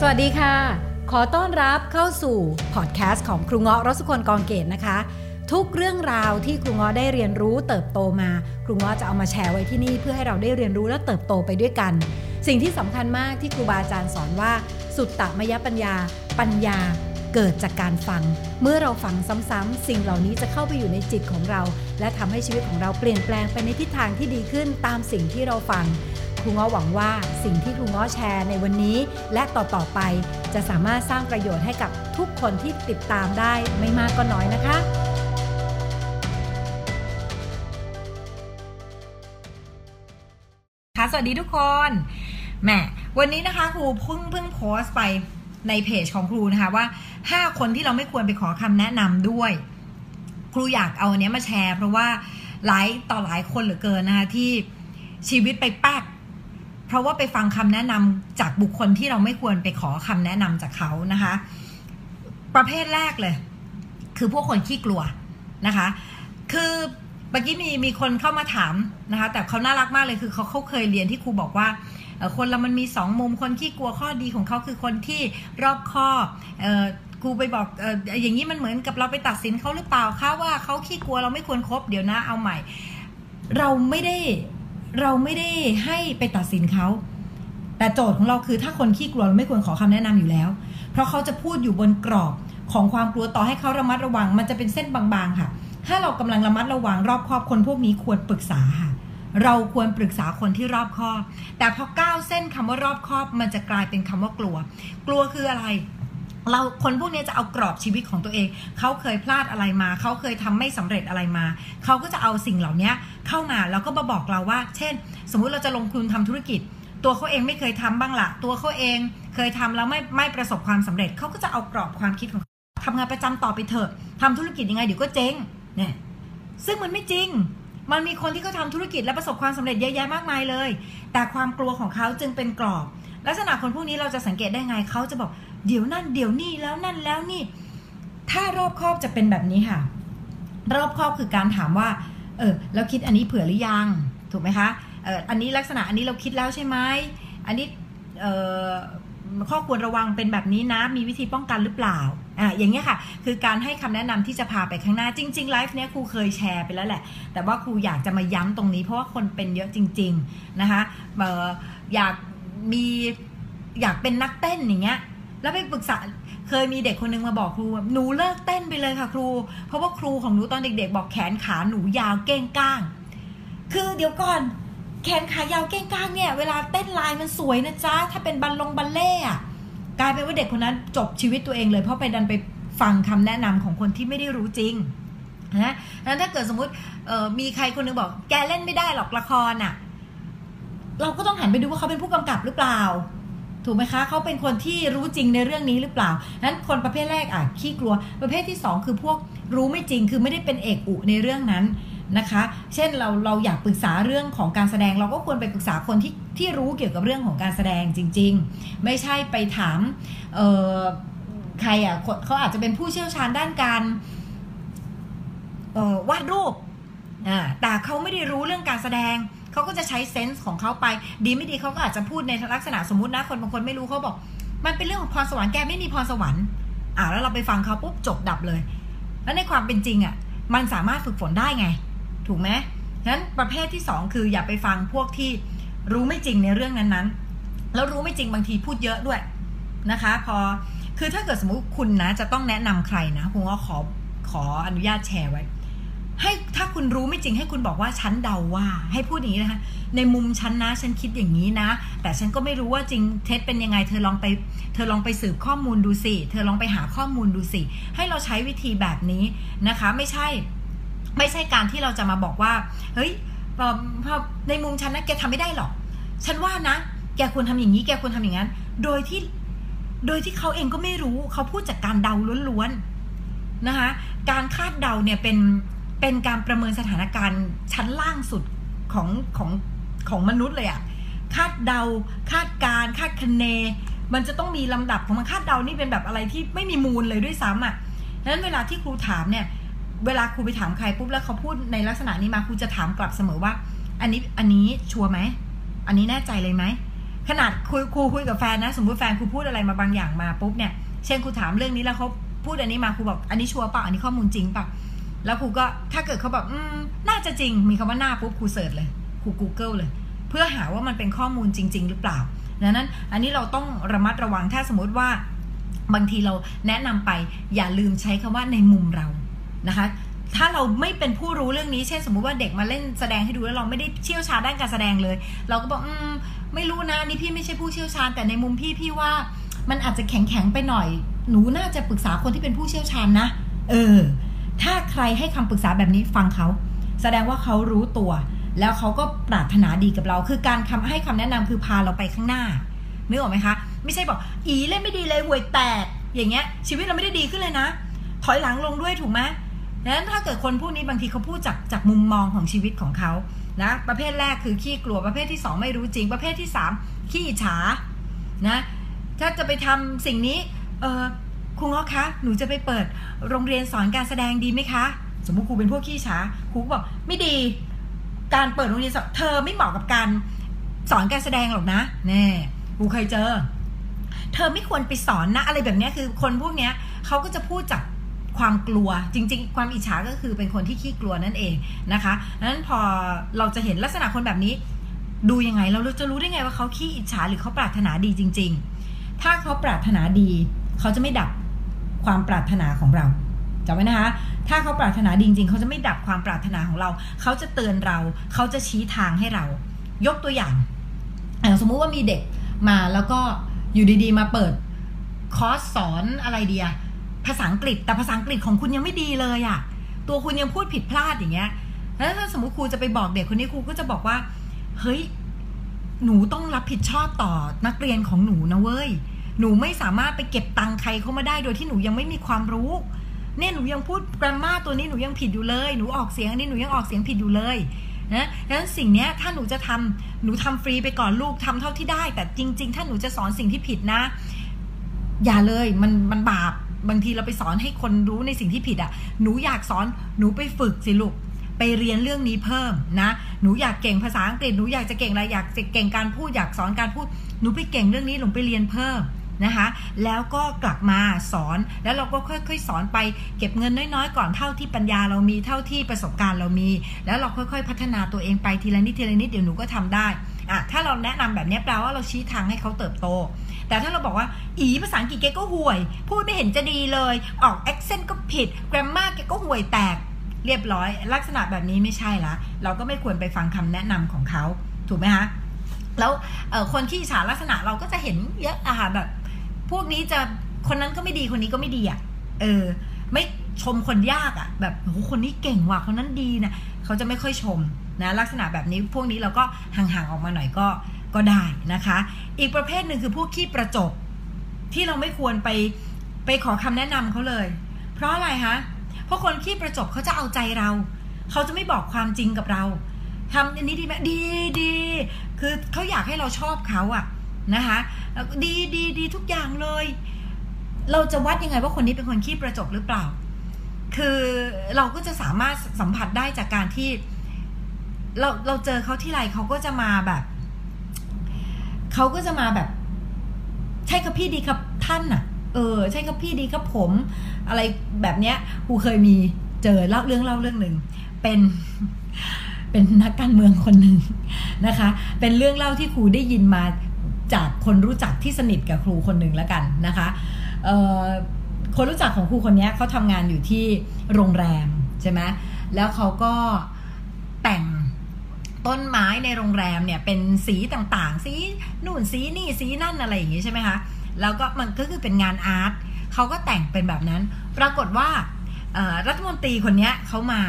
สวัสดีค่ะ ขอต้อนรับเข้าสู่พอดแคสต์ของครูเงาะรสุคนกองเกตนะคะ ทุกเรื่องราวที่ครูเงาะได้เรียนรู้เติบโตมา ครูเงาะจะเอามาแชร์ไว้ที่นี่เพื่อให้เราได้เรียนรู้และเติบโตไปด้วยกัน สิ่งที่สำคัญมากที่ครูบาอาจารย์สอนว่า สุดตมยปัญญา ปัญญาเกิดจากการฟัง เมื่อเราฟังซ้ำๆ สิ่งเหล่านี้จะเข้าไปอยู่ในจิตของเรา และทำให้ชีวิตของเราเปลี่ยนแปลงไปในทิศทางที่ดีขึ้นตามสิ่งที่เราฟัง รูง้อหวังว่าสิ่งที่ครูง้อแชร์ในวันนี้ และต่อๆไปจะสามารถสร้างประโยชน์ให้กับทุกคนที่ติดตามได้ไม่มากก็น้อยนะคะค่ะสวัสดีทุกคนแหมวันนี้นะคะครูเพิ่งเพิ่งโพสต์ไปในเพจของครูนะคะว่า 5 คนที่เราไม่ควรไปขอคำแนะนำด้วย ครูอยากเอาอันเนี้ยมาแชร์ เพราะว่าหลายต่อหลายคนเหลือเกินนะคะที่ชีวิตไปแป๊ก เพราะว่าไปฟังคำแนะนำจากบุคคลที่เราไม่ควรไปขอคำแนะนำจากเขานะคะ ประเภทแรกเลย คือพวกคนขี้กลัวนะคะ คือเมื่อกี้มีมีคนเข้ามาถามนะคะ แต่เขาน่ารักมากเลยคือเขาเขาเคยเรียนที่ครูบอกว่าคนเรามันมีสองมุมคนขี้กลัวข้อดีของเขาคือคนที่รอบคอบเอ่อครูไปบอกออย่างนี้มันเหมือนกับเราไปตัดสินเขาหรือเปล่าคะว่าเขาขี้กลัวเราไม่ควรครบเดี๋ยวนะเอาใหม่ เราไม่ได้ เราไม่ได้ให้ไปตัดสินเขาแต่โจทย์ของเราคือถ้าคนขี้กลัวเราไม่ควรขอคำแนะนำอยู่แล้ว เพราะเขาจะพูดอยู่บนกรอบของความกลัวต่อให้เขาระมัดระวัง มันจะเป็นเส้นบางๆค่ะ ถ้าเรากำลังระมัดระวังรอบครอบคนพวกนี้ควรปรึกษาค่ะ เราควรปรึกษาคนที่รอบคอบ แต่พอก้าวเส้นคำว่ารอบคอบ มันจะกลายเป็นคำว่ากลัว กลัวคืออะไร เราคนพวกนี้จะเอากรอบชีวิตของตัวเอง เขาเคยพลาดอะไรมา เขาเคยทำไม่สำเร็จอะไรมา เขาก็จะเอาสิ่งเหล่านี้เข้ามาแล้วก็มาบอกเราว่า เช่น สมมุติเราจะลงทุนทำธุรกิจ ตัวเขาเองไม่เคยทำบ้างละตัวเขาเองเคยทำแล้วไม่ไม่ประสบความสำเร็จ เขาก็จะเอากรอบความคิดของเขาทำงานประจำต่อไปเถอะทำธุรกิจยังไงเดี๋ยวก็เจ๊งเนี่ยซึ่งมันไม่จริง มันมีคนที่เขาทำธุรกิจและประสบความสำเร็จเยอะแยะมากมายเลย แต่ความกลัวของเขาจึงเป็นกรอบ ลักษณะคนพวกนี้เราจะสังเกตได้ไงเขาจะบอก เดี๋ยวนั่นเดี๋ยวนี่แล้วนั่นแล้วนี่ ถ้ารอบครอบจะเป็นแบบนี้ค่ะ รอบครอบคือการถามว่า เออแล้วคิดอันนี้เผื่อหรือยัง ถูกไหมคะเอออันนี้ลักษณะอันนี้เราคิดแล้วใช่ไหมอันนี้เออข้อควรระวังเป็นแบบนี้นะ มีวิธีป้องกันหรือเปล่าอ่าอย่างเงี้ยค่ะ คือการให้คำแนะนำที่จะพาไปข้างหน้าจริงๆไลฟ์เนี้ยครูเคยแชร์ไปแล้วแหละ แต่ว่าครูอยากจะมาย้ำตรงนี้ เพราะว่าคนเป็นเยอะจริง ๆ นะคะเอออยากมีอยากเป็นนักเต้นอย่างเงี้ย แล้วไปปรึกษาเคยมีเด็กคนนึงมาบอกครูว่าหนูเลิกเต้นไปเลยค่ะครู เพราะว่าครูของหนูตอนเด็ก ๆ บอกแขนขาหนูยาวเก้งก้าง คือเดี๋ยวก่อนแขนขายาวเก้งก้างเนี่ย เวลาเต้นลายมันสวยนะจ๊ะถ้าเป็นบัลลงบัลเล่กลายเป็นว่าเด็กคนนั้นจบชีวิตตัวเองเลย เพราะไปดันไปฟังคำแนะนำของคนที่ไม่ได้รู้จริงนะแล้วถ้าเกิดสมมติมีใครคนนึงบอก แกเล่นไม่ได้หรอกละครอะ เราก็ต้องหันไปดูว่าเขาเป็นผู้กำกับหรือเปล่า ถูกไหมคะเขาเป็นคนที่รู้จริงในเรื่องนี้หรือเปล่านั้นคนประเภทแรกอะขี้กลัว ประเภทที่ 2 คือพวกรู้ไม่จริงคือไม่ได้เป็นเอกอุในเรื่องนั้นนะคะ เช่นเราเราอยากปรึกษาเรื่องของการแสดง เราก็ควรไปปรึกษาคนที่ที่รู้เกี่ยวกับเรื่องของการแสดงจริง ๆ ไม่ใช่ไปถามใครอะเขาอาจจะเป็นผู้เชี่ยวชาญด้านการวาดรูปอ่าแต่เขาไม่ได้รู้เรื่องการแสดง เขาก็จะใช้เซนส์ของเขาไป ดีไม่ดีเขาก็อาจจะพูดในลักษณะสมมตินะคนบางคนไม่รู้เขาบอก มันเป็นเรื่องของพรสวรรค์แกไม่มีพรสวรรค์อ่าแล้วเราไปฟังเขาปุ๊บจบดับเลย แล้วในความเป็นจริงอะ มันสามารถฝึกฝนได้ไง ถูกไหมฉะนั้นประเภทที่ 2 คืออย่าไปฟังพวกที่รู้ไม่จริงในเรื่องนั้นๆ แล้วรู้ไม่จริงบางทีพูดเยอะด้วยนะคะ พอคือถ้าเกิดสมมติคุณนะ จะต้องแนะนำใครนะคุณก็ขอขออนุญาตแชร์ไว้ ให้ถ้าคุณรู้ไม่จริงให้คุณบอกว่าฉันเดาว่า ให้พูดอย่างนี้นะคะ ในมุมฉันนะฉันคิดอย่างนี้นะ แต่ฉันก็ไม่รู้ว่าจริงเท็จเป็นยังไง เธอลองไป เธอลองไปสืบข้อมูลดูสิเธอลองไปหาข้อมูลดูสิให้เราใช้วิธีแบบนี้นะคะ ไม่ใช่ ไม่ใช่การที่เราจะมาบอกว่า เฮ้ยพอในมุมฉันนะแกทำไม่ได้หรอก ฉันว่านะ แกควรทำอย่างนี้ แกควรทำอย่างนั้น โดยที่ โดยที่เขาเองก็ไม่รู้เขาพูดจากการเดาล้วนๆนะคะ การคาดเดาเนี่ยเป็น เป็นการประเมินสถานการณ์ชั้นล่างสุดของของของมนุษย์เลยอะคาดเดาคาดการคาดคะเน มันจะต้องมีลำดับของมันคาดเดานี่เป็นแบบอะไรที่ไม่มีมูลเลยด้วยซ้ำอะดังนั้นเวลาที่ครูถามเนี่ย เวลาครูไปถามใครปุ๊บแล้วเขาพูดในลักษณะนี้มาครูจะถามกลับเสมอว่า อันนี้อันนี้ชัวร์ไหมอันนี้แน่ใจเลยไหมขนาดคุยครูคุยกับแฟนนะ สมมติแฟนครูพูดอะไรมาบางอย่างมาปุ๊บเนี่ย เช่นครูถามเรื่องนี้แล้วเขาพูดอันนี้มาครูบอกอันนี้ชัวร์ป่ะอันนี้ข้อมูลจริงป่ะ แล้วครูก็ถ้าเกิดเขาบอกอืมน่าจะจริง มีคำว่าน่าปุ๊บครู search เลยครู Google เลย เพื่อหาว่ามันเป็นข้อมูลจริง ๆ หรือเปล่าดังนั้นอันนี้เราต้องระมัดระวังถ้าสมมติว่าบางทีเราแนะนำไปอย่าลืมใช้คำว่าในมุมเรานะคะ ถ้าเราไม่เป็นผู้รู้เรื่องนี้เช่นสมมุติว่าเด็กมาเล่นแสดงให้ดูแล้วเราไม่ได้เชี่ยวชาญด้านการแสดงเลย เราก็บอกอืมไม่รู้นะนี่พี่ไม่ใช่ผู้เชี่ยวชาญ แต่ในมุมพี่พี่ว่ามันอาจจะแข็งแข็งไปหน่อย หนูน่าจะปรึกษาคนที่เป็นผู้เชี่ยวชาญนะ เออ ถ้าใครให้คำปรึกษาแบบนี้ฟังเขา แสดงว่าเขารู้ตัว แล้วเขาก็ปรารถนาดีกับเรา คือการคำให้คำแนะนำคือพาเราไปข้างหน้านึกออกไหมคะ ไม่ใช่บอกอีเล่นไม่ดีเลยห่วยแตก อย่างเงี้ย ชีวิตเราไม่ได้ดีขึ้นเลยนะ ถอยหลังลงด้วยถูกไหมนั้นถ้าเกิดคนพูดนี้บางทีเขาพูดจากจากมุมมองของชีวิตของเขานะประเภทแรกคือขี้กลัวประเภทที่สองไม่รู้จริง ประเภทที่สามขี้อิจฉานะถ้าจะไปทำสิ่งนี้เออ ครูง้อคะ หนูจะไปเปิดโรงเรียนสอนการแสดงดีไหมคะ สมมติครูเป็นพวกขี้ฉาครูบอกไม่ดี การเปิดโรงเรียนสอนเธอไม่เหมาะกับการสอนการแสดงหรอกนะแน่ครูเคยเจอ เธอไม่ควรไปสอนนะ อะไรแบบนี้คือคนพวกเนี้ยเขาก็จะพูดจากความกลัวจริง ๆ ความอิจฉาก็คือเป็นคนที่ขี้กลัวนั่นเองนะคะนั้นพอเราจะเห็นลักษณะคนแบบนี้ ดูยังไงเราจะรู้ได้ไงว่าเขาขี้อิจฉาหรือเขาปรารถนาดีจริง ๆ ถ้าเขาปรารถนาดี เขาจะไม่ดับ ความปรารถนาของเราจำไว้นะคะ ถ้าเขาปรารถนาดีจริงๆ เขาจะไม่ดับความปรารถนาของเรา เขาจะเตือนเรา เขาจะชี้ทางให้เรา ยกตัวอย่าง สมมุติว่ามีเด็กมาแล้วก็อยู่ดีๆ มาเปิดคอร์สสอนอะไรเดีย ภาษาอังกฤษ แต่ภาษาอังกฤษของคุณยังไม่ดีเลยอะ่ะ ตัวคุณยังพูดผิดพลาดอย่างเงี้ย แล้วถ้าสมมติครูจะไปบอกเด็กคนนี้ครูก็จะบอกว่า เฮ้ย หนูต้องรับผิดชอบต่อนักเรียนของหนูนะเว้ย หนูไม่สามารถไปเก็บตังค์ใครเข้ามาได้โดยที่หนูยังไม่มีความรู้ เนี่ยหนูยังพูดกราฟมาตัวนี้หนูยังผิดอยู่เลย หนูออกเสียงอันนี้หนูยังออกเสียงผิดอยู่เลยนะดังนั้นสิ่งนี้ถ้าหนูจะทำหนูทำฟรีไปก่อนลูกทำเท่าที่ได้ แต่จริง ๆ ถ้าหนูจะสอนสิ่งที่ผิดนะ อย่าเลยมันมันบาปบางทีเราไปสอนให้คนรู้ในสิ่งที่ผิดอะ่ะ หนูอยากสอนหนูไปฝึกสิลูกไปเรียนเรื่องนี้เพิ่มนะ หนูอยากเก่งภาษาอังกฤษ หนูอยากจะเก่งอะไร อยากจะเก่งการพูด อยากสอนการพูด หนูไปเก่งเรื่องนี้ หนูไปเรียนเพิ่ม นะคะแล้วก็กลับมาสอนแล้วเราก็ค่อยๆ สอนไปเก็บเงินน้อยๆ ก่อนเท่าที่ปัญญาเรามีเท่าที่ประสบการณ์เรามี แล้วเราค่อยๆ พัฒนาตัวเองไปทีละนิดทีละนิดเดี๋ยวหนูก็ทำได้อะถ้าเราแนะนำแบบนี้แปลว่าเราชี้ทางให้เขาเติบโต แต่ถ้าเราบอกว่าอีภาษาอังกฤษแกก็ห่วย พูดไม่เห็นจะดีเลย ออก accent ก็ผิด grammar แกก็ห่วยแตกเรียบร้อย ลักษณะแบบนี้ไม่ใช่ละเราก็ไม่ควรไปฟังคำแนะนำของเขา ถูกไหมคะแล้วคนที่ฉาลักษณะเราก็จะเห็นเยอะอะค่ะแบบ พวกนี้จะคนนั้นก็ไม่ดีคนนี้ก็ไม่ดีอะ เออ ไม่ชมคนยากอะ แบบโอ้คนนี้เก่งว่ะคนนั้นดีนะเขาจะไม่ค่อยชมนะลักษณะแบบนี้พวกนี้เราก็ห่างๆออกมาหน่อยก็ก็ได้นะคะ อีกประเภทหนึ่งคือพวกขี้ประจบ ที่เราไม่ควรไปไปขอคำแนะนำเขาเลย เพราะอะไรคะเพราะคนขี้ประจบเขาจะเอาใจเรา เขาจะไม่บอกความจริงกับเราทำอันนี้ดีไหมดีดีคือเขาอยากให้เราชอบเขาอะ นะคะดีดีดีทุกอย่างเลย เราจะวัดยังไงว่าคนนี้เป็นคนขี้ประจบหรือเปล่า คือเราก็จะสามารถสัมผัสได้จากการที่ เราเราเจอเขาที่ไรเขาก็จะมาแบบเขาก็จะมาแบบ ใช่ครับพี่ดีครับท่านน่ะ เออ ใช่ครับพี่ดีครับผม อะไรแบบเนี้ยครูเคยมีเจอเล่าเรื่องเล่าเรื่องหนึ่งเป็นเป็นนักการเมืองคนหนึ่งนะคะ เป็นเรื่องเล่าที่ครูได้ยินมา จากคนรู้จักที่สนิทกับครูคนหนึ่งแล้วกันนะคะคนรู้จักของครูคนนี้เขาทำงานอยู่ที่โรงแรมใช่ไหมแล้วเขาก็แต่งต้นไม้ในโรงแรมเนี่ยเป็นสีต่างๆ สีนู่นสีนี่สีนั่นอะไรอย่างงี้ใช่ไหมคะแล้วก็มันก็คือเป็นงานอาร์ตเขาก็แต่งเป็นแบบนั้น ปรากฏว่ารัฐมนตรีคนนี้เขามา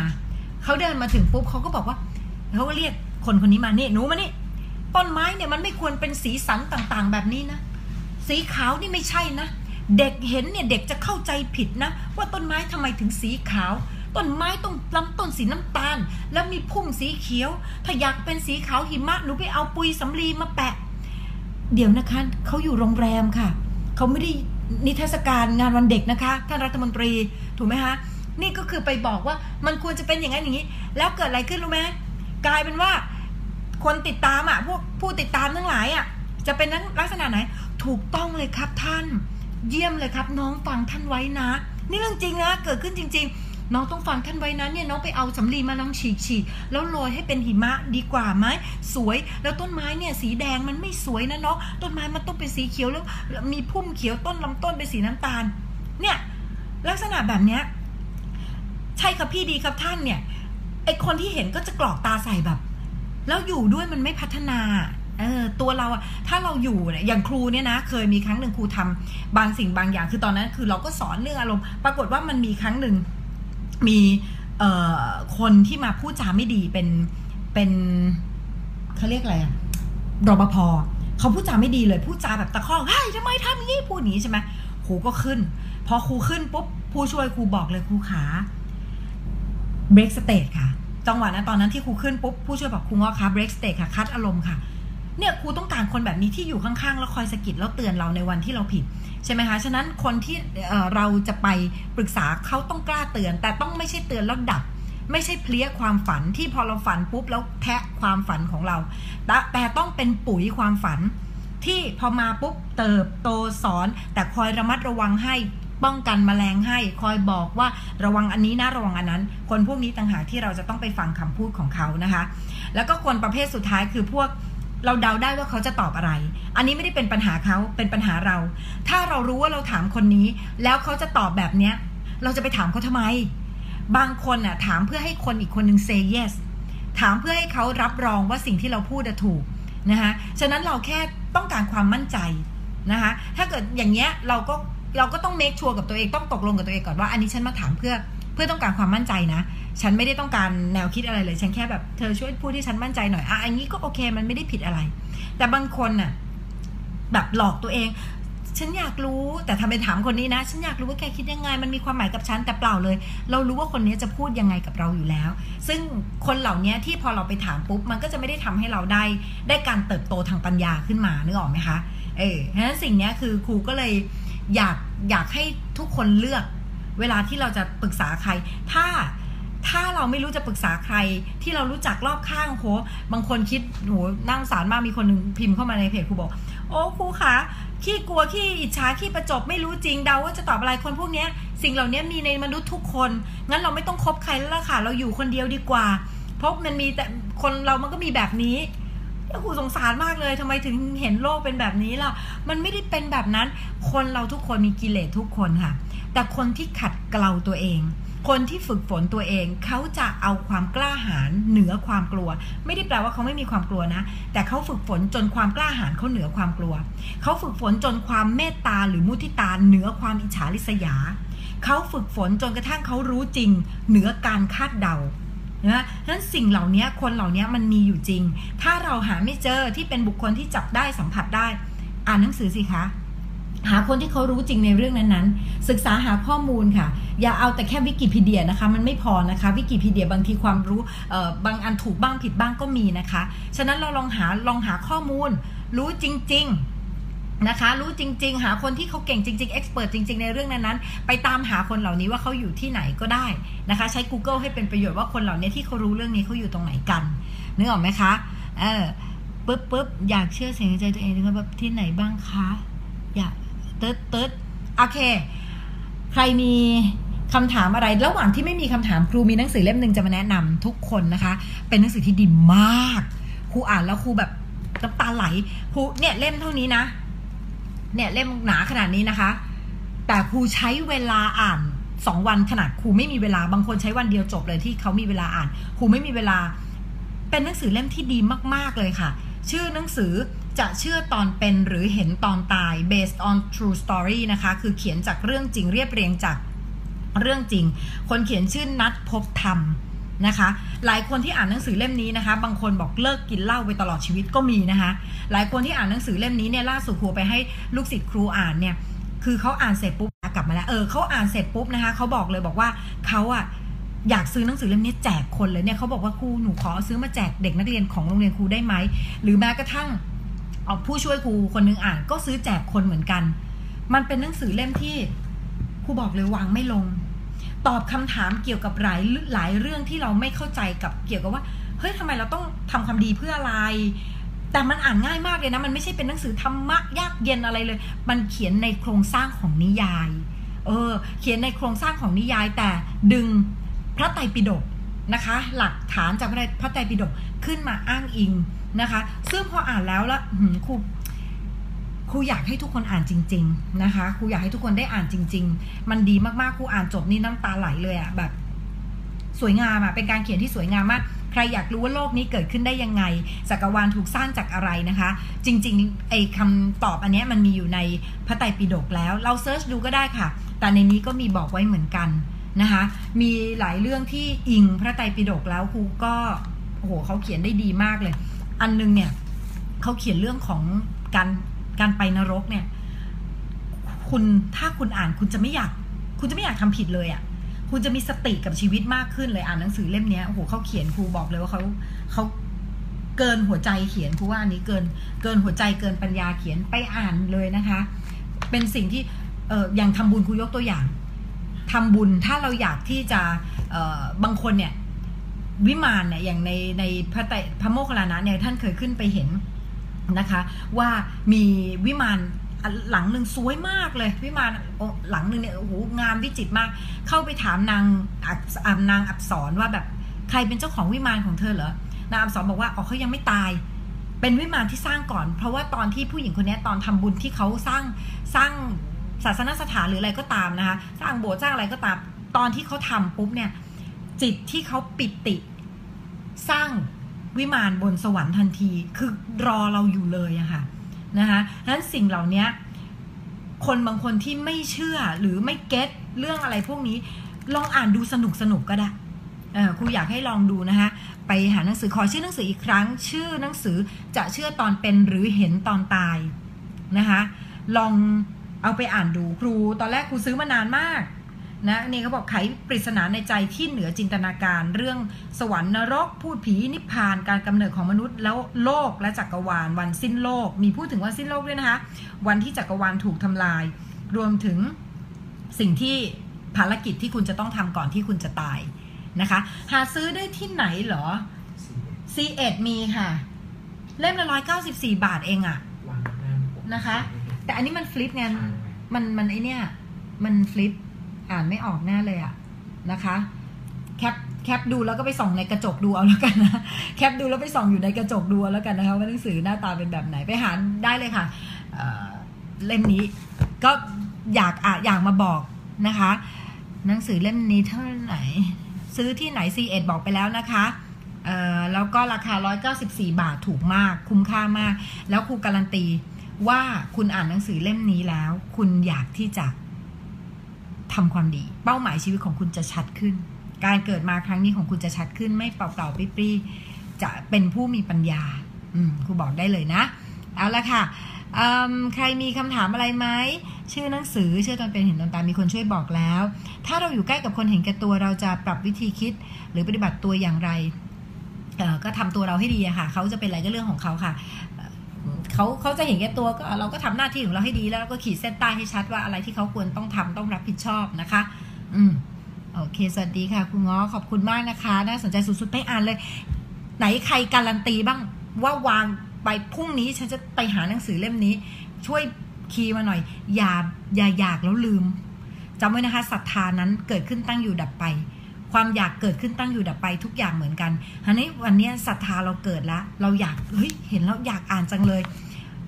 เขาเดินมาถึงปุ๊บเขาก็บอกว่าเขาก็เรียกคนคนนี้มานี่หนูมานี่ ต้นไม้เนี่ยมันไม่ควรเป็นสีสันต่างๆ แบบนี้นะ สีขาวนี่ไม่ใช่นะ เด็กเห็นเนี่ยเด็กจะเข้าใจผิดนะ ว่าต้นไม้ทำไมถึงสีขาว ต้นไม้ต้องลำต้นสีน้ำตาล แล้วมีพุ่มสีเขียว ถ้าอยากเป็นสีขาวหิมะหนูไปเอาปุยสำลีมาแปะ เดี๋ยวนะคะเขาอยู่โรงแรมค่ะเขาไม่ได้นิทรรศการงานวันเด็กนะคะท่านรัฐมนตรีถูกไหมคะนี่ก็คือไปบอกว่ามันควรจะเป็นอย่างนั้นอย่างนี้ แล้วเกิดอะไรขึ้นรู้ไหมกลายเป็นว่า คนติดตามอะพวกผู้ติดตามทั้งหลายอะจะเป็นลักษณะไหน ถูกต้องเลยครับท่าน เยี่ยมเลยครับ น้องฟังท่านไว้นะ นี่เรื่องจริงนะเกิดขึ้นจริง ๆ น้องต้องฟังท่านไว้นะเนี่ยน้องไปเอาสำลีมาลองฉีกฉีกแล้วโรยให้เป็นหิมะดีกว่าไหมสวยแล้วต้นไม้เนี่ยสีแดงมันไม่สวยนะเนาะต้นไม้มันต้องเป็นสีเขียวแล้วมีพุ่มเขียวต้นลำต้นเป็นสีน้ำตาล เนี่ยลักษณะแบบเนี้ยใช่ครับพี่ดีครับท่านเนี่ยไอคนที่เห็นก็จะกรอกตาใส่แบบ แล้วอยู่ด้วยมันไม่พัฒนาเออตัวเราอะถ้าเราอยู่เนี่ยอย่างครูเนี่ยนะ เคยมีครั้งหนึ่งครูทำบางสิ่งบางอย่าง คือตอนนั้นคือเราก็สอนเรื่องอารมณ์ ปรากฏว่ามันมีครั้งหนึ่งมีเอ่อคนที่มาพูดจาไม่ดีเป็นเป็นเขาเรียกอะไรอะรปภเขาพูดจาไม่ดีเลยพูดจาแบบตะคอกเฮ้ยทำไมทำอย่างนี้พูดอย่างนี้ใช่ไหมครูก็ขึ้น พอครูขึ้นปุ๊บผู้ช่วยครูบอกเลยครูขา break state ค่ะ จังหวะนั้นตอนนั้นที่ครูขึ้นปุ๊บผู้ช่วยบอกครูงอคะ break state ค่ะ cut อารมณ์ค่ะเนี่ยครูต้องการคนแบบนี้ที่อยู่ข้างๆ แล้วคอยสะกิดแล้วเตือนเราในวันที่เราผิดใช่ไหมคะฉะนั้นคนที่เเราจะไปปรึกษาเขาต้องกล้าเตือน แต่ต้องไม่ใช่เตือนแล้วดับ ไม่ใช่เพลี้ยความฝันที่พอเราฝันปุ๊บแล้วแทะความฝันของเรา แต่ต้องเป็นปุ๋ยความฝันที่พอมาปุ๊บเติบโตสอน แต่คอยระมัดระวังให้ ป้องกันมแมลงให้คอยบอกว่าระวังอันนี้นะระวังอันนั้น คนพวกนี้ต่างหากที่เราจะต้องไปฟังคำพูดของเขานะคะ แล้วก็คนประเภทสุดท้ายคือพวกเราเดาได้ว่าเขาจะตอบอะไร อันนี้ไม่ได้เป็นปัญหาเขาเป็นปัญหาเรา ถ้าเรารู้ว่าเราถามคนนี้ แล้วเขาจะตอบแบบเนี้ย เราจะไปถามเขาทำไม บางคนอะถามเพื่อให้คนอีกคนหนึ่ง say yes ถามเพื่อให้เขารับรองว่าสิ่งที่เราพูดถูกนะคะ ฉะนั้นเราแค่ต้องการความมั่นใจนะคะ ถ้าเกิดอย่างเงี้ยเราก็ เราก็ต้องเมคชัวร์กับตัวเองต้องตกลงกับตัวเองก่อนว่าอันนี้ฉันมาถามเพื่อเพื่อต้องการความมั่นใจนะ ฉันไม่ได้ต้องการแนวคิดอะไรเลย ฉันแค่แบบเธอช่วยพูดที่ฉันมั่นใจหน่อยอะอันนี้ก็โอเคมันไม่ได้ผิดอะไร แต่บางคนน่ะ แบบหลอกตัวเอง ฉันอยากรู้แต่ทำไปถามคนนี้นะ ฉันอยากรู้ว่าแกคิดยังไง มันมีความหมายกับฉันแต่เปล่าเลย เรารู้ว่าคนนี้จะพูดยังไงกับเราอยู่แล้ว ซึ่งคนเหล่านี้ที่พอเราไปถามปุ๊บ มันก็จะไม่ได้ทำให้เราได้ ได้การเติบโตทางปัญญาขึ้นมานึกออกไหมคะ เออฉะนั้นสิ่งนี้คือครูก็เลย อยากอยากให้ทุกคนเลือก เวลาที่เราจะปรึกษาใคร ถ้าถ้าเราไม่รู้จะปรึกษาใครที่เรารู้จักรอบข้างโหบางคนคิดโหนั่งสารมากมีคนหนึ่งพิมพ์เข้ามาในเพจครูบอก โอ้ครูคะขี้กลัวขี้อิจฉาขี้ประจบไม่รู้จริงเดาว่าจะตอบอะไรคนพวกนี้สิ่งเหล่านี้มีในมนุษย์ทุกคน งั้นเราไม่ต้องคบใครแล้วล่ะค่ะ เราอยู่คนเดียวดีกว่า เพราะมันมีแต่คนเรามันก็มีแบบนี้ ครูสงสารมากเลยทำไมถึงเห็นโลกเป็นแบบนี้ล่ะ มันไม่ได้เป็นแบบนั้น คนเราทุกคนมีกิเลสทุกคนค่ะ แต่คนที่ขัดเกลาตัวเอง คนที่ฝึกฝนตัวเอง เขาจะเอาความกล้าหาญเหนือความกลัว ไม่ได้แปลว่าเขาไม่มีความกลัวนะ แต่เขาฝึกฝนจนความกล้าหาญเขาเหนือความกลัว เขาฝึกฝนจนความเมตตาหรือมุทิตาเหนือความอิจฉาริษยา เขาฝึกฝนจนกระทั่งเขารู้จริง เหนือการคาดเดา นะฉะนั้นสิ่งเหล่านี้คนเหล่านี้มันมีอยู่จริง ถ้าเราหาไม่เจอที่เป็นบุคคลที่จับได้สัมผัสได้ อ่านหนังสือสิคะหาคนที่เขารู้จริงในเรื่องนั้นๆ ศึกษาหาข้อมูลค่ะ อย่าเอาแต่แค่วิกิพีเดียนะคะ มันไม่พอนะคะ วิกิพีเดียบางทีความรู้บางอันถูกบ้างผิดบ้างก็มีนะคะ ฉะนั้นเราลองหาลองหาข้อมูลรู้จริง ๆ นะคะ รู้จริง ๆ หาคนที่เขาเก่งจริงๆเอ็กซ์เพรสจริง ๆ ในเรื่องนั้นๆ ไปตามหาคนเหล่านี้ว่าเขาอยู่ที่ไหนก็ได้นะคะ ใช้ Google ให้เป็นประโยชน์ว่าคนเหล่านี้ที่เขารู้เรื่องนี้เขาอยู่ตรงไหนกันนึกออกไหมคะเออปึ๊บปึ๊บอยากเชื่อเสียงใจตัวเองนะคะแบบที่ไหนบ้างคะอยากเติร์ดเติร์ดโอเค ใครมีคำถามอะไร ระหว่างที่ไม่มีคำถามครูมีหนังสือเล่มหนึ่งจะมาแนะนำทุกคนนะคะ เป็นหนังสือที่ดีมาก ครูอ่านแล้วครูแบบน้ำตาไหลครูเนี่ยเล่มเท่านี้นะ เนี่ยเล่มหนาขนาดนี้นะคะ แต่ครูใช้เวลาอ่านสองวันขนาดครูไม่มีเวลาบางคนใช้วันเดียวจบเลยที่เขามีเวลาอ่านครูไม่มีเวลา เป็นหนังสือเล่มที่ดีมาก ๆเลยค่ะ ชื่อหนังสือจะเชื่อตอนเป็นหรือเห็นตอนตาย based on true story นะคะ คือเขียนจากเรื่องจริงเรียบเรียงจากเรื่องจริง คนเขียนชื่อนัทพบธรรม นะคะ หลายคนที่อ่านหนังสือเล่มนี้นะคะ บางคนบอกเลิกกินเหล้าไปตลอดชีวิตก็มีนะคะ หลายคนที่อ่านหนังสือเล่มนี้เนี่ยล่าสุดครูไปให้ลูกศิษย์ครูอ่านเนี่ย คือเขาอ่านเสร็จปุ๊บกลับมาแล้วเออเขาอ่านเสร็จปุ๊บนะคะเขาบอกเลยบอกว่าเขาอะอยากซื้อหนังสือเล่มนี้แจกคนเลยเนี่ยเขาบอกว่าครูหนูขอซื้อมาแจกเด็กนักเรียนของโรงเรียนครูได้ไหมหรือแม้กระทั่งเอาผู้ช่วยครูคนนึงอ่านก็ซื้อแจกคนเหมือนกัน มันเป็นหนังสือเล่มที่ครูบอกเลยวางไม่ลง ตอบคำถามเกี่ยวกับหลายหลายเรื่องที่เราไม่เข้าใจกับเกี่ยวกับว่าเฮ้ยทำไมเราต้องทำความดีเพื่ออะไร แต่มันอ่านง่ายมากเลยนะ มันไม่ใช่เป็นหนังสือธรรมะยากเย็นอะไรเลย มันเขียนในโครงสร้างของนิยาย เออ เขียนในโครงสร้างของนิยายแต่ดึงพระไตรปิฎกนะคะ หลักฐานจากพระไตรปิฎกขึ้นมาอ้างอิงนะคะ ซึ่งพออ่านแล้วล้วครู ครูอยากให้ทุกคนอ่านจริง ๆ นะคะครูอยากให้ทุกคนได้อ่านจริง ๆ มันดีมากๆครูอ่านจบนี่น้ำตาไหลเลยอะแบบ สวยงามอะเป็นการเขียนที่สวยงามมากใครอยากรู้ว่าโลกนี้เกิดขึ้นได้ยังไงจักรวาลถูกสร้างจากอะไรนะคะ จริงๆไอ้คำตอบอันนี้มันมีอยู่ในพระไตรปิฎกแล้ว เราเซิร์ชดูก็ได้ค่ะ แต่ในนี้ก็มีบอกไว้เหมือนกันนะคะ มีหลายเรื่องที่อิงพระไตรปิฎกแล้วครูก็โอ้โหเขาเขียนได้ดีมากเลย อันนึงเนี่ยเขาเขียนเรื่องของการ การไปนรกเนี่ย คุณถ้าคุณอ่านคุณจะไม่อยาก คุณจะไม่อยากทำผิดเลยอะ่ะ คุณจะมีสติกับชีวิตมากขึ้นเลยอ่านหนังสือเล่มนี้โอ้โหเขาเขียนครูบอกเลยว่าเขาเขาเกินหัวใจเขียนครูว่าอันนี้เกินเกินหัวใจเกินปัญญาเขียนไปอ่านเลยนะคะ เป็นสิ่งที่เอออย่างทำบุญครูยกตัวอย่างทำบุญถ้าเราอยากที่จะเออบางคนเนี่ยวิมานเนี่ยอย่างในในพระไตพระโมคคัลลานะเนี่ยท่านเคยขึ้นไปเห็น นะคะว่ามีวิมานหลังหนึ่งสวยมากเลย วิมานหลังหนึ่งเนี่ยโอ้โหงามวิจิตรมาก เข้าไปถามนางอับนางอับสรว่าแบบใครเป็นเจ้าของวิมานของเธอเหรอนางอับสรบอกว่าอ๋อเขายังไม่ตาย เป็นวิมานที่สร้างก่อน เพราะว่าตอนที่ผู้หญิงคนนี้ตอนทำบุญที่เขาสร้างสร้างศาสนสถานหรืออะไรก็ตามนะคะสร้างโบสถ์สร้างอะไรก็ตาม ตอนที่เขาทำปุ๊บเนี่ยจิตที่เขาปิติสร้าง วิมานบนสวรรค์ทันที คือรอเราอยู่เลยอะค่ะนะคะนั้นสิ่งเหล่านี้คนบางคนที่ไม่เชื่อหรือไม่เก็ตเรื่องอะไรพวกนี้ ลองอ่านดูสนุกสนุกก็ได้ครูอยากให้ลองดูนะคะไปหาหนังสือขอชื่อหนังสืออีกครั้ง ชื่อหนังสือจะเชื่อตอนเป็นหรือเห็นตอนตายนะคะลองเอาไปอ่านดูครู ตอนแรกครูซื้อมานานมาก นะนี่เขาบอกไขปริศนาในใจที่เหนือจินตนาการเรื่องสวรรค์นรก พูดผีนิพพานการกำเนิดของมนุษย์ แล้วโลกและจักรวาล วันสิ้นโลก มีพูดถึงวันสิ้นโลกด้วยนะคะ วันที่จักรวาลถูกทำลาย รวมถึงสิ่งที่ภารกิจที่คุณจะต้องทำก่อนที่คุณจะตายนะคะ หาซื้อได้ที่ไหนเหรอ C1 มีค่ะ เล่มละร้อยเก้าสิบสี่บาทเองอะนะคะ แต่อันนี้มันฟลิปไงมันมันไอเนี้ยมันฟลิป อ่านไม่ออกแน่เลยอะนะคะแคปแคปดูแล้วก็ไปส่องในกระจกดูเอาแล้วกันนะแคปดูแล้วไปส่องอยู่ในกระจกดูแล้วกันนะคะว่าหนังสือหน้าตาเป็นแบบไหนไปหาได้เลยค่ะเเล่มนี้ก็อยากอะอยากมาบอกนะคะ หนังสือเล่มนี้เท่าไหร่ซื้อที่ไหน C1 บอกไปแล้วนะคะแล้วก็ราคา 194 บาทถูกมาก คุ้มค่ามาก แล้วครูการันตีว่าคุณอ่านหนังสือเล่มนี้แล้ว คุณอยากที่จะ ทำความดี เป้าหมายชีวิตของคุณจะชัดขึ้น การเกิดมาครั้งนี้ของคุณจะชัดขึ้น ไม่เปล่าๆปรี้ๆจะเป็นผู้มีปัญญาอืมครูบอกได้เลยนะ เอาละค่ะใครมีคำถามอะไรไหมชื่อหนังสือชื่อตอนเป็นเห็นตอนตามีคนช่วยบอกแล้ว ถ้าเราอยู่ใกล้กับคนเห็นแก่ตัวเราจะปรับวิธีคิด หรือปฏิบัติตัวอย่างไรก็ทำตัวเราให้ดีอะค่ะเขาจะเป็นอะไรก็เรื่องของเขาค่ะ เขาเขาจะเห็นแก่ตัวก็เราก็ทำหน้าที่ของเราให้ดีแล้วก็ขีดเส้นใต้ให้ชัดว่าอะไรที่เขาควรต้องทำต้องรับผิดชอบนะคะ อืมโอเค สวัสดีค่ะ คุณง้อขอบคุณมากนะคะน่าสนใจสุดๆไปอ่านเลย ไหนใครการันตีบ้างว่าวางไปพรุ่งนี้ฉันจะไปหาหนังสือเล่มนี้ ช่วยคีย์มาหน่อย อย่าอย่าอยากแล้วลืมจำไว้นะคะศรัทธานั้นเกิดขึ้นตั้งอยู่ดับไป ความอยากเกิดขึ้นตั้งอยู่ดับไปทุกอย่างเหมือนกันทีนี้วันนี้ศรัทธาเราเกิดแล้ว เราอยากเฮ้ยเห็นแล้วอยากอ่านจังเลย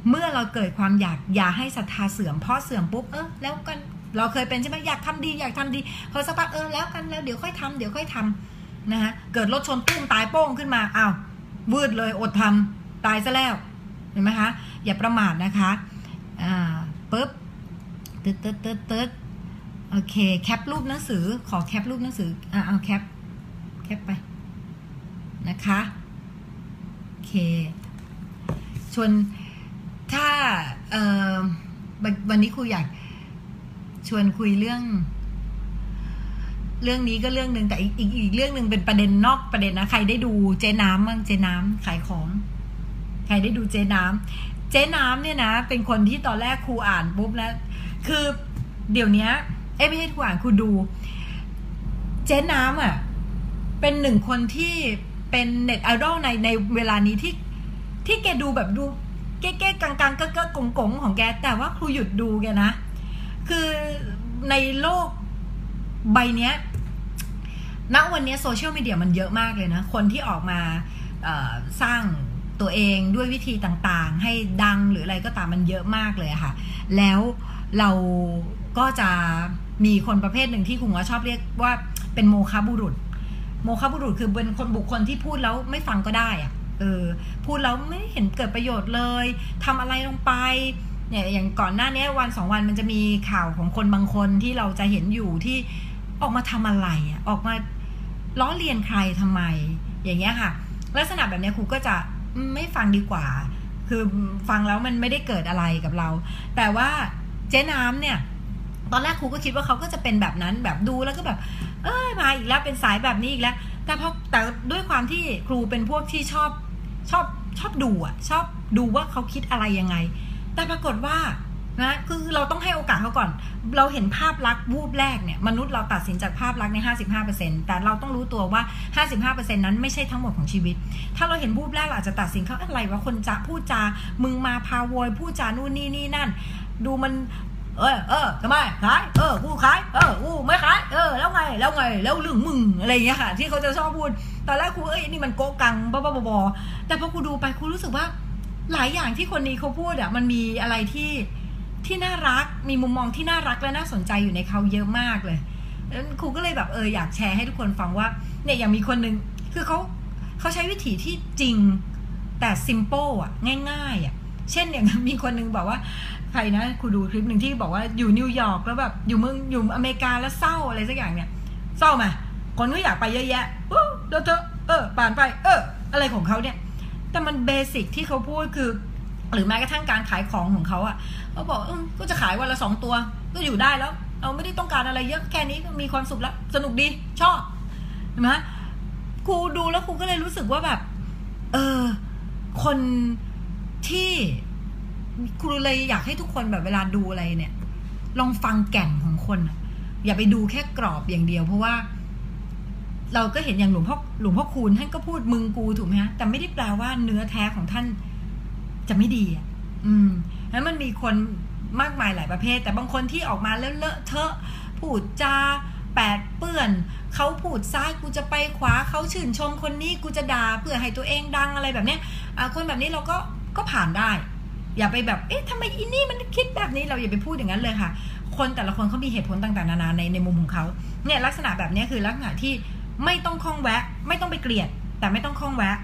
เมื่อเราเกิดความอยากอย่าให้ศรัทธาเสื่อมพอเสื่อมปุ๊บเออแล้วกันเราเคยเป็นใช่ไหมอยากทำดีอยากทำดีพอสักพักเออแล้วกันแล้วเดี๋ยวค่อยทำเดี๋ยวค่อยทำนะฮะเกิดรถชนตุ้มตายโป้งขึ้นมาอ้าววืดเลยอดทำตายซะแล้วเห็นไหมคะอย่าประมาทนะคะอ่าปุ๊บตึ๊ดตึ๊ดตึ๊ดตึ๊ดโอเคแคปรูปหนังสือขอแคปรูปหนังสืออ่าเอาแคปแคปไปนะคะโอเคชวน ถ้าวันนี้ครูอยากชวนคุยเรื่อง เรื่องนี้ก็เรื่องหนึ่งแต่อีกอีกเรื่องหนึ่งเป็นประเด็นนอกประเด็นนะใครได้ดูเจ๊น้ำบ้างเจ๊น้ำขายของ ใครได้ดูเจ๊น้ำเจ๊น้ำเนี่ยนะ เป็นคนที่ตอนแรกครูอ่านปุ๊บแล้ว คือเดี๋ยวนี้เอ้ไม่ใช่ครูอ่านครูดู เจ๊น้ำอะเป็นหนึ่งคนที่เป็นเน็ตไอดอลในในเวลานี้ที่ที่แกดูแบบดู เก๊ๆกังๆก็ก็กงกงๆของแก แต่ว่าครูหยุดดูแกนะ คือในโลกใบเนี้ยณวันนี้โซเชียลมีเดียมันเยอะมากเลยนะ คนที่ออกมาสร้างตัวเองด้วยวิธีต่างๆ ให้ดังหรืออะไรก็ตามมันเยอะมากเลยค่ะ แล้วเราก็จะมีคนประเภทหนึ่งที่คุณว่าชอบเรียกว่าเป็นโมคาบุรุษ โมคาบุรุษคือเป็นคนบุคคลที่พูดแล้วไม่ฟังก็ได้อะ เออพูดแล้วไม่เห็นเกิดประโยชน์เลยทำอะไรลงไปเนี่ยอย่างก่อนหน้านี้วันสองวันมันจะมีข่าวของคนบางคนที่เราจะเห็นอยู่ที่ออกมาทำอะไรอะออกมาล้อเลียนใครทำไม อย่างเงี้ยค่ะ ลักษณะแบบเนี้ยครูก็จะไม่ฟังดีกว่า คือฟังแล้วมันไม่ได้เกิดอะไรกับเรา แต่ว่าเจ๊น้ำเนี่ย ตอนแรกครูก็คิดว่าเขาก็จะเป็นแบบนั้นแบบดูแล้วก็แบบ เอ้ยมาอีกแล้วเป็นสายแบบนี้อีกแล้ว แต่เพราะแต่ด้วยความที่ครูเป็นพวกที่ชอบ ชอบชอบดูอะ ชอบดูว่าเขาคิดอะไรยังไง แต่ปรากฏว่านะคือเราต้องให้โอกาสเขาก่อน เราเห็นภาพลักษณ์วูบแรกเนี่ย มนุษย์เราตัดสินจากภาพลักษณ์ใน 55%แต่เราต้องรู้ตัวว่า 55%นั้นไม่ใช่ทั้งหมดของชีวิต ถ้าเราเห็นวูบแรกเราอาจจะตัดสินเขาอะไรวะคนจะพูดจา มึงมาพาโวยพูดจานู่นนี่นี่นั่น ดูมัน เออเออทำไมขายเออกูขายเออกูไม่ขายเออแล้วไงแล้วไงแล้วเรื่องมึงอะไรอย่างเงี้ยค่ะ ที่เขาจะชอบพูดตอนแรกครูเอ้ยนี่มันโกกังบ้าบ้าบอแต่พอครูดูไปครูรู้สึกว่า หลายอย่างที่คนนี้เขาพูดอะมันมีอะไรที่ที่น่ารักมีมุมมองที่น่ารักและน่าสนใจอยู่ในเขาเยอะมากเลยแล้วครูก็เลยแบบเอออยากแชร์ให้ทุกคนฟังว่าเนี่ยอย่างมีคนหนึ่งคือเขาเขาใช้วิธีที่จริงแต่ซิม p ป e อะง่ายๆอะเช่นอย่างมีคนนึงบอกว่า ใครนะครูดูคลิปหนึ่งที่บอกว่าอยู่นิวยอร์กแล้วแบบอยู่เมืองอยู่อเมริกาแล้วเศร้าอะไรสักอย่างเนี่ยเศร้าไหมคนก็อยากไปเยอะแยะเออเดี๋ยวเธอเออผ่านไป เออ อะไรของเขาเนี่ย แต่มันเบสิกที่เขาพูดคือ หรือแม้กระทั่งการขายของของเขาอะเขาบอกเออก็จะขายวันละสองตัว ก็อยู่ได้แล้วเราไม่ได้ต้องการอะไรเยอะแค่นี้ก็มีความสุขแล้ว สนุกดีชอบเห็นไหมครูดูแล้วครูก็เลยรู้สึกว่าแบบ เออ คนที่ ครูเลยอยากให้ทุกคนแบบเวลาดูอะไรเนี่ย ลองฟังแก่นของคนอย่าไปดูแค่กรอบอย่างเดียว เพราะว่า เราก็เห็นอย่างหลวงพ่อหลวงพ่อคูณท่านก็พูดมึงกูถูกไหมฮะแต่ไม่ได้แปลว่าเนื้อแท้ของท่านจะไม่ดีอะ อืมแล้วมันมีคนมากมายหลายประเภท แต่บางคนที่ออกมาเลอะเลอะเทอะพูดจาแปดเปื้อนเขาพูดซ้ายกูจะไปขวาเขาชื่นชมคนนี้กูจะด่าเพื่อให้ตัวเองดังอะไรแบบเนี้ยคนแบบนี้เราก็ก็ผ่านได้ อย่าไปแบบ เอ๊ะทำไมอีนี่มันคิดแบบนี้เราอย่าไปพูดอย่างนั้นเลยค่ะ คนแต่ละคนเขามีเหตุผลต่างๆนานาในในมุมของเขาเนี่ยลักษณะแบบนี้คือลักษณะที่ไม่ต้องคล้องแวะ ไม่ต้องไปเกลียด แต่ไม่ต้องคล้องแวะ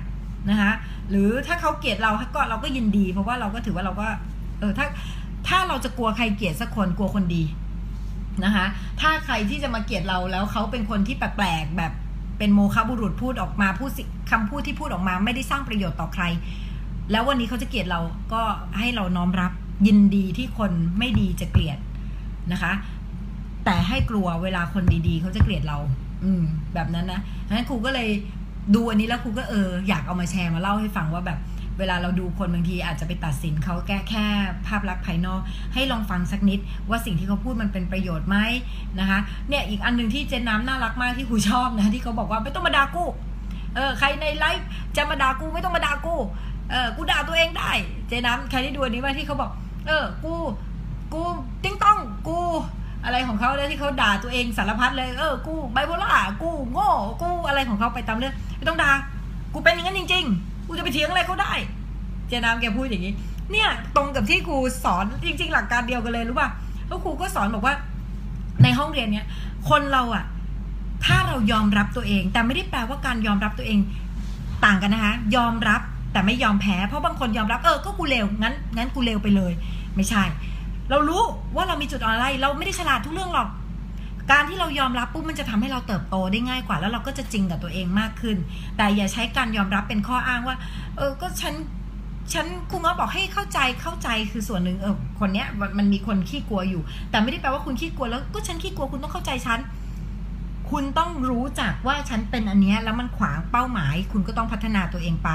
นะคะหรือถ้าเขาเกลียดเราก็เราก็ยินดี เพราะว่าเราก็ถือว่าเราก็เออถ้าถ้าเราจะกลัวใครเกลียดสักคนกลัวคนดีนะคะถ้าใครที่จะมาเกลียดเราแล้วเขาเป็นคนที่แปลกๆแบบเป็นโมฆะบุรุษพูดออกมาพูดคำพูดที่พูดออกมา ไม่ได้สร้างประโยชน์ต่อใคร แล้ววันนี้เขาจะเกลียดเราก็ให้เราน้อมรับยินดีที่คนไม่ดีจะเกลียดนะคะ แต่ให้กลัวเวลาคนดีๆเขาจะเกลียดเรา อืม แบบนั้นนะฉะนั้นครูก็เลยดูอันนี้แล้วครูก็เอออยากเอามาแชร์มาเล่าให้ฟังว่าแบบ เวลาเราดูคนบางทีอาจจะไปตัดสินเขาแค่แค่ภาพลักษณ์ภายนอก ให้ลองฟังสักนิด ว่าสิ่งที่เขาพูดมันเป็นประโยชน์ไหมนะคะ เนี่ยอีกอันหนึ่งที่เจนน้ำน่ารักมากที่ครูชอบนะที่เขาบอกว่าไม่ต้องมาด่ากูเออใครในไลฟ์จะมาด่ากูไม่ต้องมาด่ากู เออกูด่าตัวเองได้ เจน้ำใครที่ดูอันนี้ว่าที่เขาบอก เออ กู กูติ้งต้องกู อะไรของเขาเลยที่เขาด่าตัวเองสารพัดเลย เออ กูไบโพล่ากูโง่กูอะไรของเขาไปตามเรื่องไม่ต้องด่ากูเป็นอย่างนั้นจริง ๆ กูจะไปเถียงอะไรเขาได้ เจน้ำแกพูดอย่างนี้ เนี่ยตรงกับที่ครูสอนจริง ๆ หลักการเดียวกันเลยรู้ป่ะแล้วครูก็สอนบอกว่า ในห้องเรียนเนี้ยคนเราอะถ้าเรายอมรับตัวเอง แต่ไม่ได้แปลว่าการยอมรับตัวเองต่างกันนะคะ ยอมรับ แต่ไม่ยอมแพ้เพราะบางคนยอมรับเออก็กูเลวงั้นงั้นกูเลวไปเลย ไม่ใช่ เรารู้ว่าเรามีจุดอ่อนอะไร เราไม่ได้ฉลาดทุกเรื่องหรอก การที่เรายอมรับปุ๊บมันจะทำให้เราเติบโตได้ง่ายกว่า แล้วเราก็จะจริงกับตัวเองมากขึ้น แต่อย่าใช้การยอมรับเป็นข้ออ้างว่า เออก็ฉันฉันครูง้อบอกให้เข้าใจเข้าใจคือส่วนหนึ่งเออคนเนี้ยมันมีคนขี้กลัวอยู่ แต่ไม่ได้แปลว่าคุณขี้กลัวแล้วก็ฉันขี้กลัวคุณต้องเข้าใจฉัน คุณต้องรู้จักว่าฉันเป็นอันนี้แล้วมันขวางเป้าหมาย คุณก็ต้องพัฒนาตัวเองไป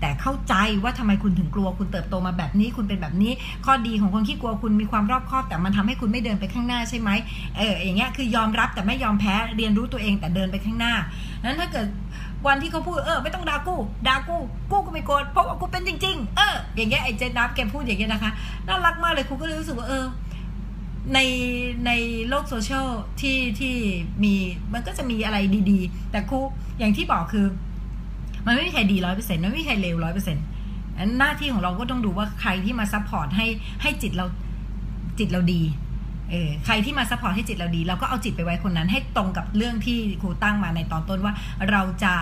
แต่เข้าใจว่าทำไมคุณถึงกลัว คุณเติบโตมาแบบนี้ คุณเป็นแบบนี้ ข้อดีของคนขี้กลัวคุณมีความรอบคอบ แต่มันทำให้คุณไม่เดินไปข้างหน้าใช่ไหมเอออย่างเงี้ยคือยอมรับแต่ไม่ยอมแพ้เรียนรู้ตัวเองแต่เดินไปข้างหน้านั้นถ้าเกิดวันที่เขาพูดเออไม่ต้องด่ากูด่ากูกูก็ไม่โกรธเพราะว่ากูเป็นจริง ๆ เอออย่างเงี้ยไอ้เจนนับแกพูดอย่างเงี้ยนะคะน่ารักมากเลยครูก็เลยรู้สึกว่าเออ ในในโลกโซเชียลที่ที่มีมันก็จะมีอะไรดีๆ แต่ครูอย่างที่บอกคือ มันไม่มีใครดีร้อยเปอร์เซ็นต์ไม่มีใครเลวร้อยเปอร์เซ็นต์หน้าที่ของเราก็ต้องดูว่าใครที่มา support ให้ให้จิตเราจิตเราดีเออใครที่มา support ให้จิตเราดี เราก็เอาจิตไปไว้คนนั้น ให้ตรงกับเรื่องที่ครูตั้งมาในตอนต้นว่า เราจะ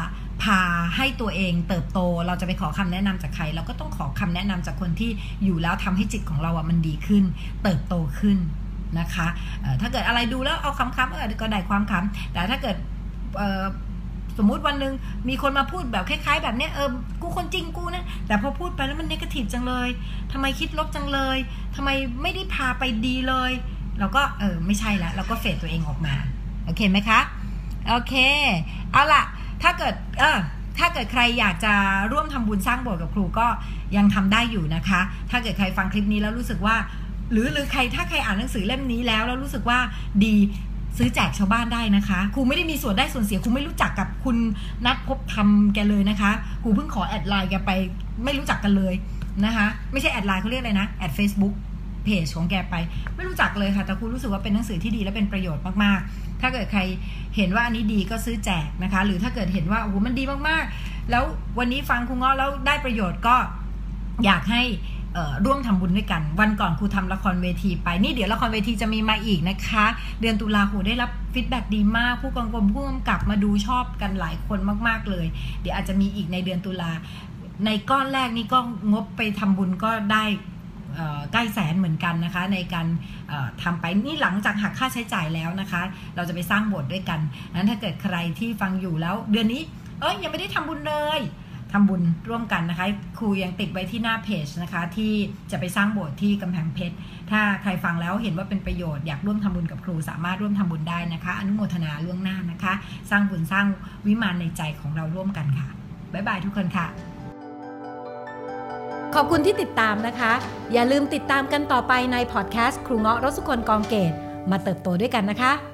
พาให้ตัวเองเติบโต เราจะไปขอคำแนะนำจากใคร เราก็ต้องขอคำแนะนำจากคนที่อยู่แล้วทำให้จิตของเราอะมันดีขึ้น เติบโตขึ้น นะคะถ้าเกิดอะไรดูแล้วเอาคำๆเออก็ได้ความคำแต่ถ้าเกิดสมมุติวันหนึ่งมีคนมาพูดแบบคล้าย ๆ แบบเนี้ยเออกูคนจริงกูนะแต่พอพูดไปแล้วมันเนกาทีฟจังเลยทำไมคิดลบจังเลยทำไมไม่ได้พาไปดีเลย เราก็เออไม่ใช่ล้วเราก็เฟดตัวเองออกมาโอเคไหมคะโอเคเอาล่ะถ้าเกิดเออถ้าเกิดใครอยากจะร่วมทำบุญสร้างโบสถ์กับครูก็ยังทำได้อยู่นะคะ ถ้าเกิดใครฟังคลิปนี้แล้วรู้สึกว่า หรือหรือใครถ้าใครอ่านหนังสือเล่มนี้แล้วแล้วรู้สึกว่าดีซื้อแจกชาวบ้านได้นะคะครูไม่ได้มีส่วนได้ส่วนเสียครูไม่รู้จักกับคุณณัฐพบธรรมแกเลยนะคะครูเพิ่งขอ add ไลน์แกไปไม่รู้จักกันเลยนะคะ ไม่ใช่ add ไลน์เขาเรียกอะไรนะ add เฟซบุ๊กเพจของแกไปไม่รู้จักเลยค่ะ แต่ครูรู้สึกว่าเป็นหนังสือที่ดีและเป็นประโยชน์มากๆ ถ้าเกิดใครเห็นว่าอันนี้ดีก็ซื้อแจกนะคะ หรือถ้าเกิดเห็นว่าโอ้โหมันดีมากๆ แล้ววันนี้ฟังครูง้อแล้วได้ประโยชน์ก็อยากให้ ร่วมทำบุญด้วยกัน วันก่อนครูทำละครเวทีไปนี่เดี๋ยวละครเวทีจะมีมาอีกนะคะ เดือนตุลาครูได้รับฟีดแบ็ดีมาก ผู้กำกับผู้กำกับมาดูชอบกันหลายคนมาก ๆเลย เดี๋ยวอาจจะมีอีกในเดือนตุลาในก้อนแรกนี่ก็งบไปทำบุญก็ได้ใกล้แสนเหมือนกันนะคะ ในการทำไปนี่หลังจากหักค่าใช้จ่ายแล้วนะคะ เราจะไปสร้างโบสถ์ด้วยกันนั้นถ้าเกิดใครที่ฟังอยู่แล้ว เดือนนี้เอ้ยยังไม่ได้ทำบุญเลย ทำบุญร่วมกันนะคะ ครูยังติดไว้ที่หน้าเพจนะคะ ที่จะไปสร้างโบสถ์ที่กำแพงเพชร ถ้าใครฟังแล้วเห็นว่าเป็นประโยชน์อยากร่วมทำบุญกับครูสามารถร่วมทำบุญได้นะคะ อนุโมทนาล่วงหน้านะคะ สร้างบุญสร้างวิมานในใจของเราร่วมกันค่ะบ๊ายบายทุกคนค่ะ ขอบคุณที่ติดตามนะคะ อย่าลืมติดตามกันต่อไปในพอดแคสต์ครูเงาะรสุคนกองเกตมาเติบโตด้วยกันนะคะ